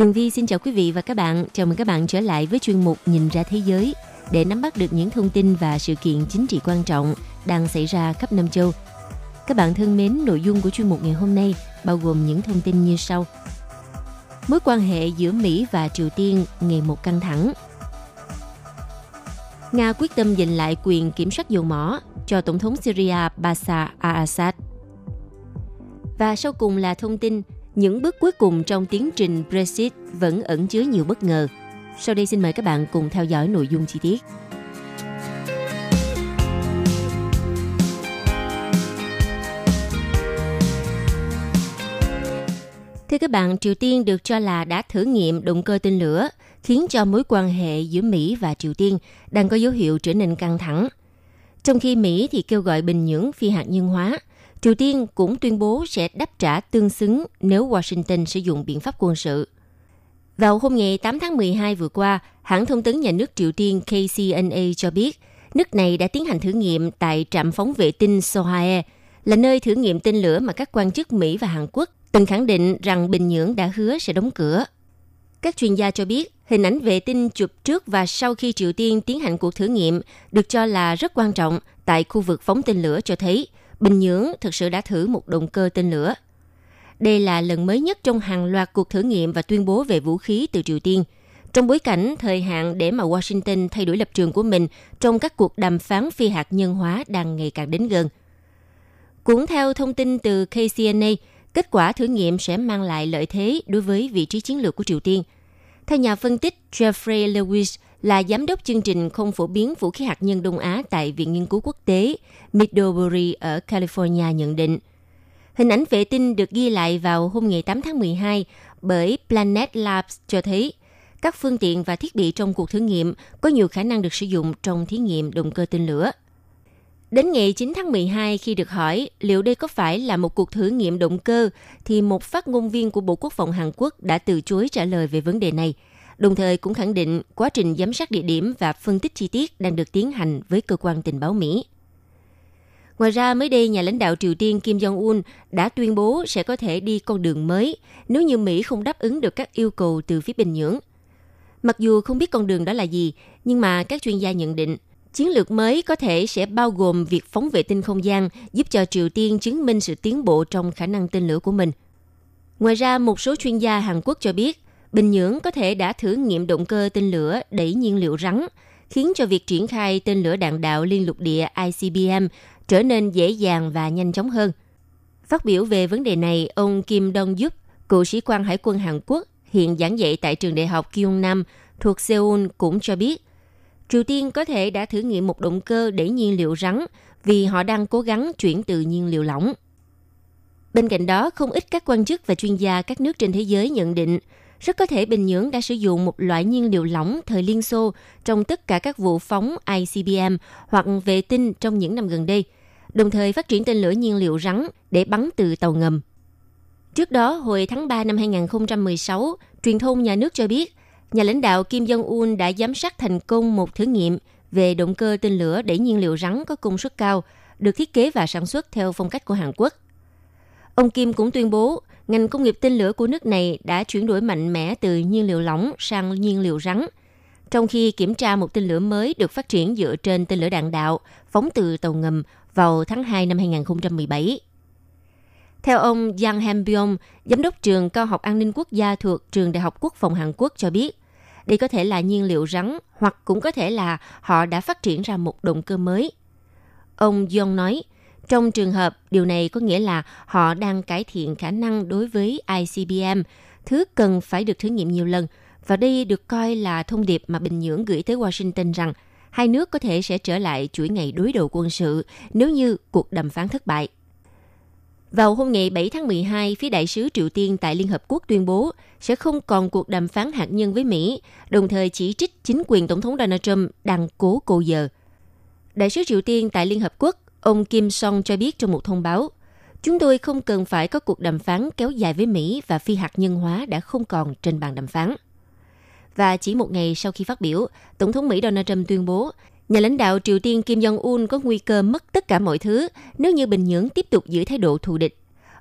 Tường Vi xin chào quý vị và các bạn. Chào mừng các bạn trở lại với chuyên mục Nhìn ra thế giới để nắm bắt được những thông tin và sự kiện chính trị quan trọng đang xảy ra khắp Nam châu. Các bạn thân mến, nội dung của chuyên mục ngày hôm nay bao gồm những thông tin như sau. Mối quan hệ giữa Mỹ và Triều Tiên ngày một căng thẳng. Nga quyết tâm giành lại quyền kiểm soát dầu mỏ cho Tổng thống Syria Bashar al-Assad. Và sau cùng là thông tin những bước cuối cùng trong tiến trình Brexit vẫn ẩn chứa nhiều bất ngờ. Sau đây xin mời các bạn cùng theo dõi nội dung chi tiết. Thưa các bạn, Triều Tiên được cho là đã thử nghiệm động cơ tên lửa, khiến cho mối quan hệ giữa Mỹ và Triều Tiên đang có dấu hiệu trở nên căng thẳng. Trong khi Mỹ thì kêu gọi Bình Nhưỡng phi hạt nhân hóa, Triều Tiên cũng tuyên bố sẽ đáp trả tương xứng nếu Washington sử dụng biện pháp quân sự. Vào hôm ngày 8 tháng 12 vừa qua, hãng thông tấn nhà nước Triều Tiên KCNA cho biết nước này đã tiến hành thử nghiệm tại trạm phóng vệ tinh Sohae, là nơi thử nghiệm tên lửa mà các quan chức Mỹ và Hàn Quốc từng khẳng định rằng Bình Nhưỡng đã hứa sẽ đóng cửa. Các chuyên gia cho biết, hình ảnh vệ tinh chụp trước và sau khi Triều Tiên tiến hành cuộc thử nghiệm được cho là rất quan trọng tại khu vực phóng tên lửa cho thấy – Bình Nhưỡng thực sự đã thử một động cơ tên lửa. Đây là lần mới nhất trong hàng loạt cuộc thử nghiệm và tuyên bố về vũ khí từ Triều Tiên, trong bối cảnh thời hạn để mà Washington thay đổi lập trường của mình trong các cuộc đàm phán phi hạt nhân hóa đang ngày càng đến gần. Cũng theo thông tin từ KCNA, kết quả thử nghiệm sẽ mang lại lợi thế đối với vị trí chiến lược của Triều Tiên. Theo nhà phân tích Jeffrey Lewis, là giám đốc chương trình không phổ biến vũ khí hạt nhân Đông Á tại Viện Nghiên cứu Quốc tế Middlebury ở California nhận định. Hình ảnh vệ tinh được ghi lại vào hôm ngày 8 tháng 12 bởi Planet Labs cho thấy, các phương tiện và thiết bị trong cuộc thử nghiệm có nhiều khả năng được sử dụng trong thí nghiệm động cơ tên lửa. Đến ngày 9 tháng 12 khi được hỏi liệu đây có phải là một cuộc thử nghiệm động cơ, thì một phát ngôn viên của Bộ Quốc phòng Hàn Quốc đã từ chối trả lời về vấn đề này – đồng thời cũng khẳng định quá trình giám sát địa điểm và phân tích chi tiết đang được tiến hành với cơ quan tình báo Mỹ. Ngoài ra, mới đây, nhà lãnh đạo Triều Tiên Kim Jong-un đã tuyên bố sẽ có thể đi con đường mới nếu như Mỹ không đáp ứng được các yêu cầu từ phía Bình Nhưỡng. Mặc dù không biết con đường đó là gì, nhưng mà các chuyên gia nhận định chiến lược mới có thể sẽ bao gồm việc phóng vệ tinh không gian giúp cho Triều Tiên chứng minh sự tiến bộ trong khả năng tên lửa của mình. Ngoài ra, một số chuyên gia Hàn Quốc cho biết Bình Nhưỡng có thể đã thử nghiệm động cơ tên lửa đẩy nhiên liệu rắn, khiến cho việc triển khai tên lửa đạn đạo liên lục địa ICBM trở nên dễ dàng và nhanh chóng hơn. Phát biểu về vấn đề này, ông Kim Dong-yup, cựu sĩ quan hải quân Hàn Quốc, hiện giảng dạy tại trường đại học Kyungnam thuộc Seoul cũng cho biết, Triều Tiên có thể đã thử nghiệm một động cơ đẩy nhiên liệu rắn vì họ đang cố gắng chuyển từ nhiên liệu lỏng. Bên cạnh đó, không ít các quan chức và chuyên gia các nước trên thế giới nhận định rất có thể Bình Nhưỡng đã sử dụng một loại nhiên liệu lỏng thời Liên Xô trong tất cả các vụ phóng ICBM hoặc vệ tinh trong những năm gần đây, đồng thời phát triển tên lửa nhiên liệu rắn để bắn từ tàu ngầm. Trước đó, hồi tháng 3 năm 2016, truyền thông nhà nước cho biết, nhà lãnh đạo Kim Jong-un đã giám sát thành công một thử nghiệm về động cơ tên lửa đẩy nhiên liệu rắn có công suất cao, được thiết kế và sản xuất theo phong cách của Hàn Quốc. Ông Kim cũng tuyên bố ngành công nghiệp tên lửa của nước này đã chuyển đổi mạnh mẽ từ nhiên liệu lỏng sang nhiên liệu rắn, trong khi kiểm tra một tên lửa mới được phát triển dựa trên tên lửa đạn đạo phóng từ tàu ngầm vào tháng 2 năm 2017. Theo ông Yang Hambyong, giám đốc trường cao học an ninh quốc gia thuộc trường Đại học Quốc phòng Hàn Quốc cho biết, đây có thể là nhiên liệu rắn hoặc cũng có thể là họ đã phát triển ra một động cơ mới. Ông Yong nói, trong trường hợp điều này có nghĩa là họ đang cải thiện khả năng đối với ICBM, thứ cần phải được thử nghiệm nhiều lần. Và đây được coi là thông điệp mà Bình Nhưỡng gửi tới Washington rằng hai nước có thể sẽ trở lại chuỗi ngày đối đầu quân sự nếu như cuộc đàm phán thất bại. Vào hôm ngày 7 tháng 12, phía đại sứ Triều Tiên tại Liên Hợp Quốc tuyên bố sẽ không còn cuộc đàm phán hạt nhân với Mỹ, đồng thời chỉ trích chính quyền Tổng thống Donald Trump đang cố cô giờ. Đại sứ Triều Tiên tại Liên Hợp Quốc, ông Kim Song cho biết trong một thông báo, Chúng tôi không cần phải có cuộc đàm phán kéo dài với Mỹ và phi hạt nhân hóa đã không còn trên bàn đàm phán. Và chỉ một ngày sau khi phát biểu, Tổng thống Mỹ Donald Trump tuyên bố nhà lãnh đạo Triều Tiên Kim Jong-un có nguy cơ mất tất cả mọi thứ nếu như Bình Nhưỡng tiếp tục giữ thái độ thù địch.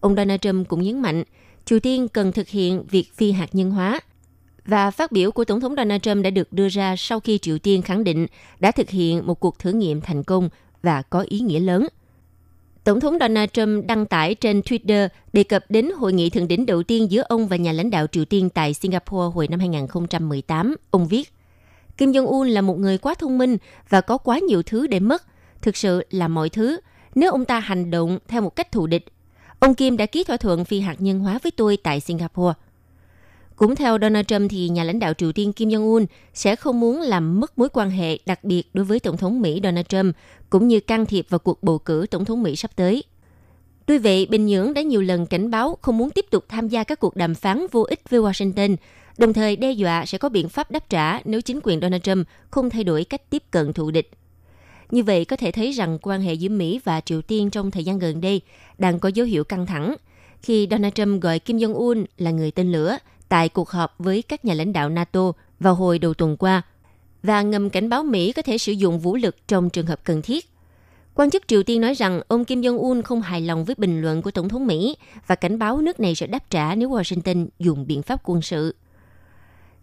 Ông Donald Trump cũng nhấn mạnh, Triều Tiên cần thực hiện việc phi hạt nhân hóa. Và phát biểu của Tổng thống Donald Trump đã được đưa ra sau khi Triều Tiên khẳng định đã thực hiện một cuộc thử nghiệm thành công và có ý nghĩa lớn – Tổng thống Donald Trump đăng tải trên Twitter đề cập đến hội nghị thượng đỉnh đầu tiên giữa ông và nhà lãnh đạo Triều Tiên tại Singapore hồi năm 2018. Ông viết, Kim Jong-un là một người quá thông minh và có quá nhiều thứ để mất. Thực sự là mọi thứ. Nếu ông ta hành động theo một cách thù địch, ông Kim đã ký thỏa thuận phi hạt nhân hóa với tôi tại Singapore. Cũng theo Donald Trump thì nhà lãnh đạo Triều Tiên Kim Jong-un sẽ không muốn làm mất mối quan hệ đặc biệt đối với Tổng thống Mỹ Donald Trump, cũng như can thiệp vào cuộc bầu cử Tổng thống Mỹ sắp tới. Tuy vậy, Bình Nhưỡng đã nhiều lần cảnh báo không muốn tiếp tục tham gia các cuộc đàm phán vô ích với Washington, đồng thời đe dọa sẽ có biện pháp đáp trả nếu chính quyền Donald Trump không thay đổi cách tiếp cận thù địch. Như vậy có thể thấy rằng quan hệ giữa Mỹ và Triều Tiên trong thời gian gần đây đang có dấu hiệu căng thẳng, khi Donald Trump gọi Kim Jong-un là người tên lửa – tại cuộc họp với các nhà lãnh đạo NATO vào hồi đầu tuần qua và ngầm cảnh báo Mỹ có thể sử dụng vũ lực trong trường hợp cần thiết. Quan chức Triều Tiên nói rằng ông Kim Jong-un không hài lòng với bình luận của Tổng thống Mỹ và cảnh báo nước này sẽ đáp trả nếu Washington dùng biện pháp quân sự.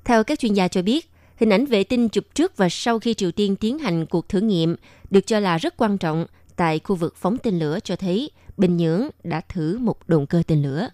Theo các chuyên gia cho biết, hình ảnh vệ tinh chụp trước và sau khi Triều Tiên tiến hành cuộc thử nghiệm được cho là rất quan trọng tại khu vực phóng tên lửa cho thấy Bình Nhưỡng đã thử một động cơ tên lửa.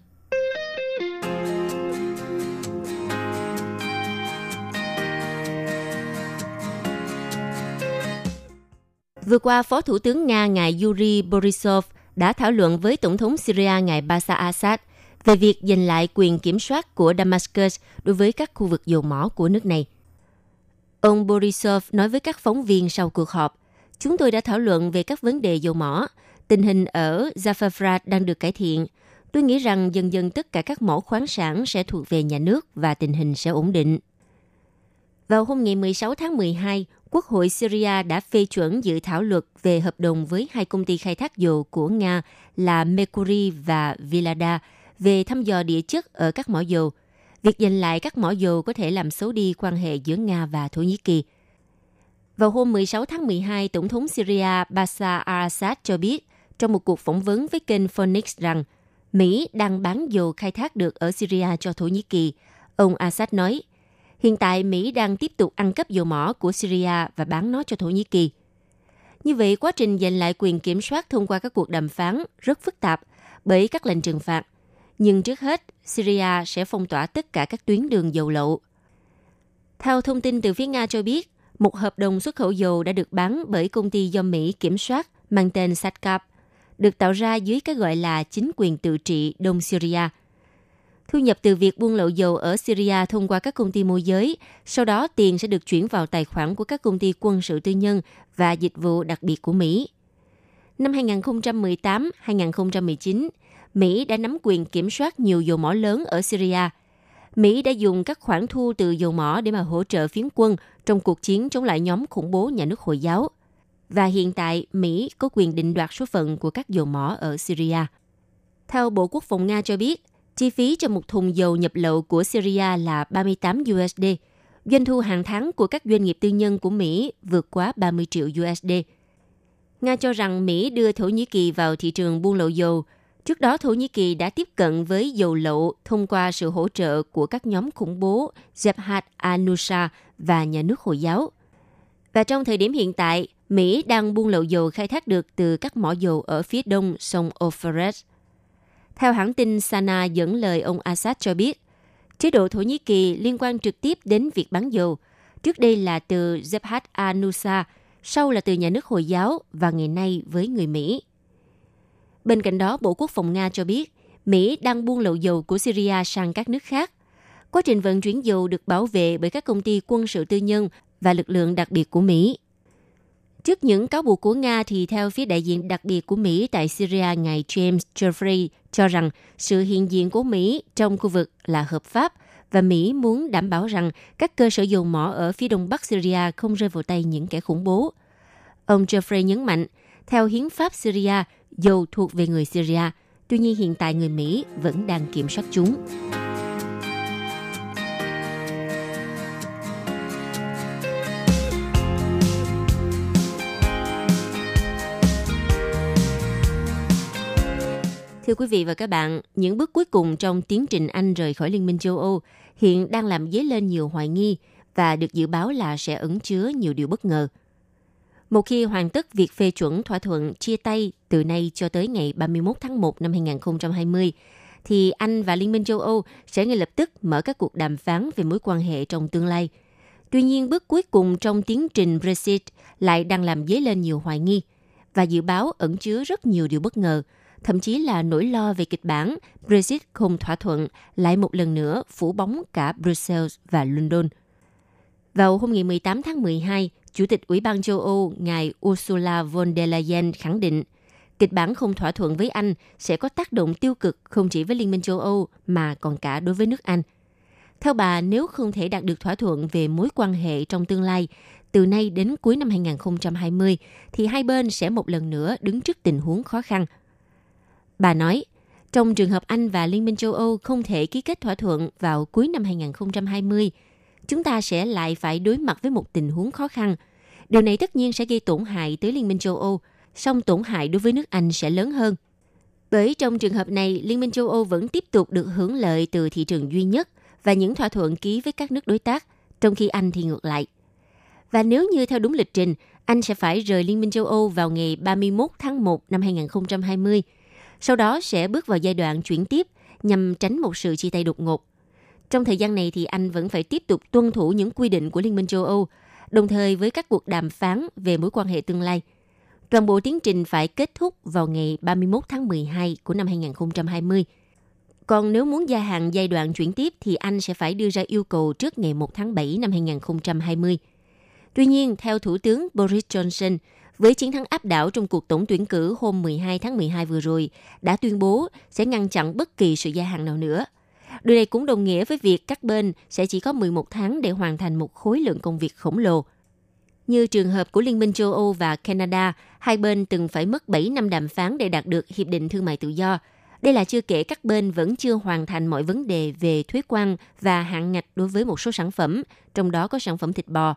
Vừa qua, Phó Thủ tướng Nga ngài Yuri Borisov đã thảo luận với Tổng thống Syria ngài Bashar Assad về việc giành lại quyền kiểm soát của Damascus đối với các khu vực dầu mỏ của nước này. Ông Borisov nói với các phóng viên sau cuộc họp, chúng tôi đã thảo luận về các vấn đề dầu mỏ. Tình hình ở Zafarfrat đang được cải thiện. Tôi nghĩ rằng dần dần tất cả các mỏ khoáng sản sẽ thuộc về nhà nước và tình hình sẽ ổn định. Vào hôm ngày 16 tháng 12, Quốc hội Syria đã phê chuẩn dự thảo luật về hợp đồng với hai công ty khai thác dầu của Nga là Mercury và Vilada về thăm dò địa chất ở các mỏ dầu. Việc giành lại các mỏ dầu có thể làm xấu đi quan hệ giữa Nga và Thổ Nhĩ Kỳ. Vào hôm 16 tháng 12, Tổng thống Syria Bashar al-Assad cho biết trong một cuộc phỏng vấn với kênh Phoenix rằng Mỹ đang bán dầu khai thác được ở Syria cho Thổ Nhĩ Kỳ. Ông Assad nói, Hiện tại Mỹ đang tiếp tục ăn cắp dầu mỏ của Syria và bán nó cho Thổ Nhĩ Kỳ. Như vậy, quá trình giành lại quyền kiểm soát thông qua các cuộc đàm phán rất phức tạp bởi các lệnh trừng phạt. Nhưng trước hết, Syria sẽ phong tỏa tất cả các tuyến đường dầu lậu. Theo thông tin từ phía Nga cho biết, một hợp đồng xuất khẩu dầu đã được bán bởi công ty do Mỹ kiểm soát mang tên Satcap, được tạo ra dưới cái gọi là chính quyền tự trị Đông Syria – Thu nhập từ việc buôn lậu dầu ở Syria thông qua các công ty môi giới, sau đó tiền sẽ được chuyển vào tài khoản của các công ty quân sự tư nhân và dịch vụ đặc biệt của Mỹ. Năm 2018-2019, Mỹ đã nắm quyền kiểm soát nhiều dầu mỏ lớn ở Syria. Mỹ đã dùng các khoản thu từ dầu mỏ để mà hỗ trợ phiến quân trong cuộc chiến chống lại nhóm khủng bố nhà nước Hồi giáo. Và hiện tại, Mỹ có quyền định đoạt số phận của các dầu mỏ ở Syria. Theo Bộ Quốc phòng Nga cho biết, Chi phí cho một thùng dầu nhập lậu của Syria là 38 USD. Doanh thu hàng tháng của các doanh nghiệp tư nhân của Mỹ vượt quá 30 triệu USD. Nga cho rằng Mỹ đưa Thổ Nhĩ Kỳ vào thị trường buôn lậu dầu. Trước đó, Thổ Nhĩ Kỳ đã tiếp cận với dầu lậu thông qua sự hỗ trợ của các nhóm khủng bố Jabhat al-Nusra và nhà nước Hồi giáo. Và trong thời điểm hiện tại, Mỹ đang buôn lậu dầu khai thác được từ các mỏ dầu ở phía đông sông Euphrates. Theo hãng tin Sana dẫn lời ông Assad cho biết, chế độ Thổ Nhĩ Kỳ liên quan trực tiếp đến việc bán dầu. Trước đây là từ Jabhat al-Nusra, sau là từ nhà nước Hồi giáo và ngày nay với người Mỹ. Bên cạnh đó, Bộ Quốc phòng Nga cho biết Mỹ đang buôn lậu dầu của Syria sang các nước khác. Quá trình vận chuyển dầu được bảo vệ bởi các công ty quân sự tư nhân và lực lượng đặc biệt của Mỹ. Trước những cáo buộc của Nga thì theo phía đại diện đặc biệt của Mỹ tại Syria ngài James Jeffrey cho rằng sự hiện diện của Mỹ trong khu vực là hợp pháp và Mỹ muốn đảm bảo rằng các cơ sở dầu mỏ ở phía đông bắc Syria không rơi vào tay những kẻ khủng bố. Ông Jeffrey nhấn mạnh, theo hiến pháp Syria, dầu thuộc về người Syria, tuy nhiên hiện tại người Mỹ vẫn đang kiểm soát chúng. Thưa quý vị và các bạn, những bước cuối cùng trong tiến trình Anh rời khỏi Liên minh châu Âu hiện đang làm dấy lên nhiều hoài nghi và được dự báo là sẽ ẩn chứa nhiều điều bất ngờ. Một khi hoàn tất việc phê chuẩn thỏa thuận chia tay từ nay cho tới ngày 31 tháng 1 năm 2020, thì Anh và Liên minh châu Âu sẽ ngay lập tức mở các cuộc đàm phán về mối quan hệ trong tương lai. Tuy nhiên, bước cuối cùng trong tiến trình Brexit lại đang làm dấy lên nhiều hoài nghi và dự báo ẩn chứa rất nhiều điều bất ngờ – thậm chí là nỗi lo về kịch bản Brexit không thỏa thuận lại một lần nữa phủ bóng cả Brussels và London. Vào hôm ngày 18 tháng 12, Chủ tịch Ủy ban châu Âu ngài Ursula von der Leyen khẳng định kịch bản không thỏa thuận với Anh sẽ có tác động tiêu cực không chỉ với Liên minh châu Âu mà còn cả đối với nước Anh. Theo bà, nếu không thể đạt được thỏa thuận về mối quan hệ trong tương lai, từ nay đến cuối năm 2020, thì hai bên sẽ một lần nữa đứng trước tình huống khó khăn – Bà nói, trong trường hợp Anh và Liên minh châu Âu không thể ký kết thỏa thuận vào cuối năm 2020, chúng ta sẽ lại phải đối mặt với một tình huống khó khăn. Điều này tất nhiên sẽ gây tổn hại tới Liên minh châu Âu, song tổn hại đối với nước Anh sẽ lớn hơn. Bởi trong trường hợp này, Liên minh châu Âu vẫn tiếp tục được hưởng lợi từ thị trường duy nhất và những thỏa thuận ký với các nước đối tác, trong khi Anh thì ngược lại. Và nếu như theo đúng lịch trình, Anh sẽ phải rời Liên minh châu Âu vào ngày 31 tháng 1 năm 2020 – sau đó sẽ bước vào giai đoạn chuyển tiếp nhằm tránh một sự chia tay đột ngột. Trong thời gian này thì Anh vẫn phải tiếp tục tuân thủ những quy định của Liên minh châu Âu, đồng thời với các cuộc đàm phán về mối quan hệ tương lai. Toàn bộ tiến trình phải kết thúc vào ngày 31 tháng 12 của năm 2020. Còn nếu muốn gia hạn giai đoạn chuyển tiếp thì Anh sẽ phải đưa ra yêu cầu trước ngày 1 tháng 7 năm 2020. Tuy nhiên, theo Thủ tướng Boris Johnson, với chiến thắng áp đảo trong cuộc tổng tuyển cử hôm 12 tháng 12 vừa rồi, đã tuyên bố sẽ ngăn chặn bất kỳ sự gia hạn nào nữa. Điều này cũng đồng nghĩa với việc các bên sẽ chỉ có 11 tháng để hoàn thành một khối lượng công việc khổng lồ. Như trường hợp của Liên minh châu Âu và Canada, hai bên từng phải mất 7 năm đàm phán để đạt được Hiệp định Thương mại Tự do. Đây là chưa kể các bên vẫn chưa hoàn thành mọi vấn đề về thuế quan và hạn ngạch đối với một số sản phẩm, trong đó có sản phẩm thịt bò,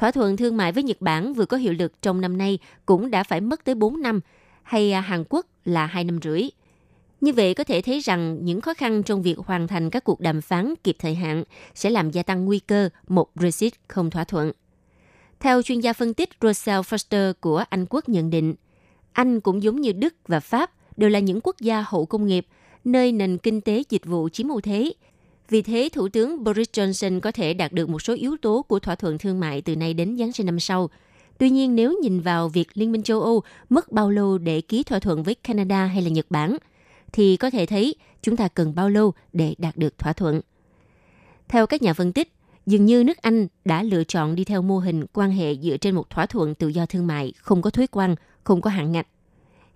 Thỏa thuận thương mại với Nhật Bản vừa có hiệu lực trong năm nay cũng đã phải mất tới 4 năm, hay à, Hàn Quốc là 2 năm rưỡi. Như vậy có thể thấy rằng những khó khăn trong việc hoàn thành các cuộc đàm phán kịp thời hạn sẽ làm gia tăng nguy cơ một Brexit không thỏa thuận. Theo chuyên gia phân tích Russell Foster của Anh Quốc nhận định, Anh cũng giống như Đức và Pháp đều là những quốc gia hậu công nghiệp, nơi nền kinh tế dịch vụ chiếm ưu thế – vì thế, Thủ tướng Boris Johnson có thể đạt được một số yếu tố của thỏa thuận thương mại từ nay đến Giáng sinh năm sau. Tuy nhiên, nếu nhìn vào việc Liên minh châu Âu mất bao lâu để ký thỏa thuận với Canada hay là Nhật Bản, thì có thể thấy chúng ta cần bao lâu để đạt được thỏa thuận. Theo các nhà phân tích, dường như nước Anh đã lựa chọn đi theo mô hình quan hệ dựa trên một thỏa thuận tự do thương mại, không có thuế quan, không có hạn ngạch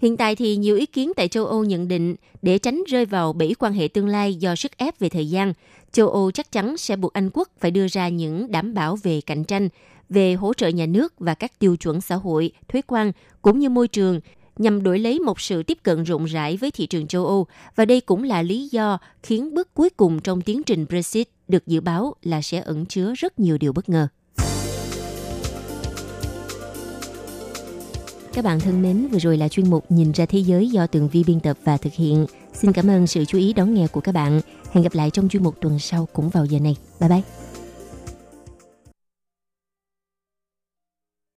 Hiện tại thì nhiều ý kiến tại châu Âu nhận định để tránh rơi vào bẫy quan hệ tương lai do sức ép về thời gian, châu Âu chắc chắn sẽ buộc Anh quốc phải đưa ra những đảm bảo về cạnh tranh, về hỗ trợ nhà nước và các tiêu chuẩn xã hội, thuế quan cũng như môi trường nhằm đổi lấy một sự tiếp cận rộng rãi với thị trường châu Âu và đây cũng là lý do khiến bước cuối cùng trong tiến trình Brexit được dự báo là sẽ ẩn chứa rất nhiều điều bất ngờ. Các bạn thân mến, vừa rồi là chuyên mục Nhìn ra thế giới do Tường Vi biên tập và thực hiện. Xin cảm ơn sự chú ý đón nghe của các bạn. Hẹn gặp lại trong chuyên mục tuần sau cũng vào giờ này. Bye bye!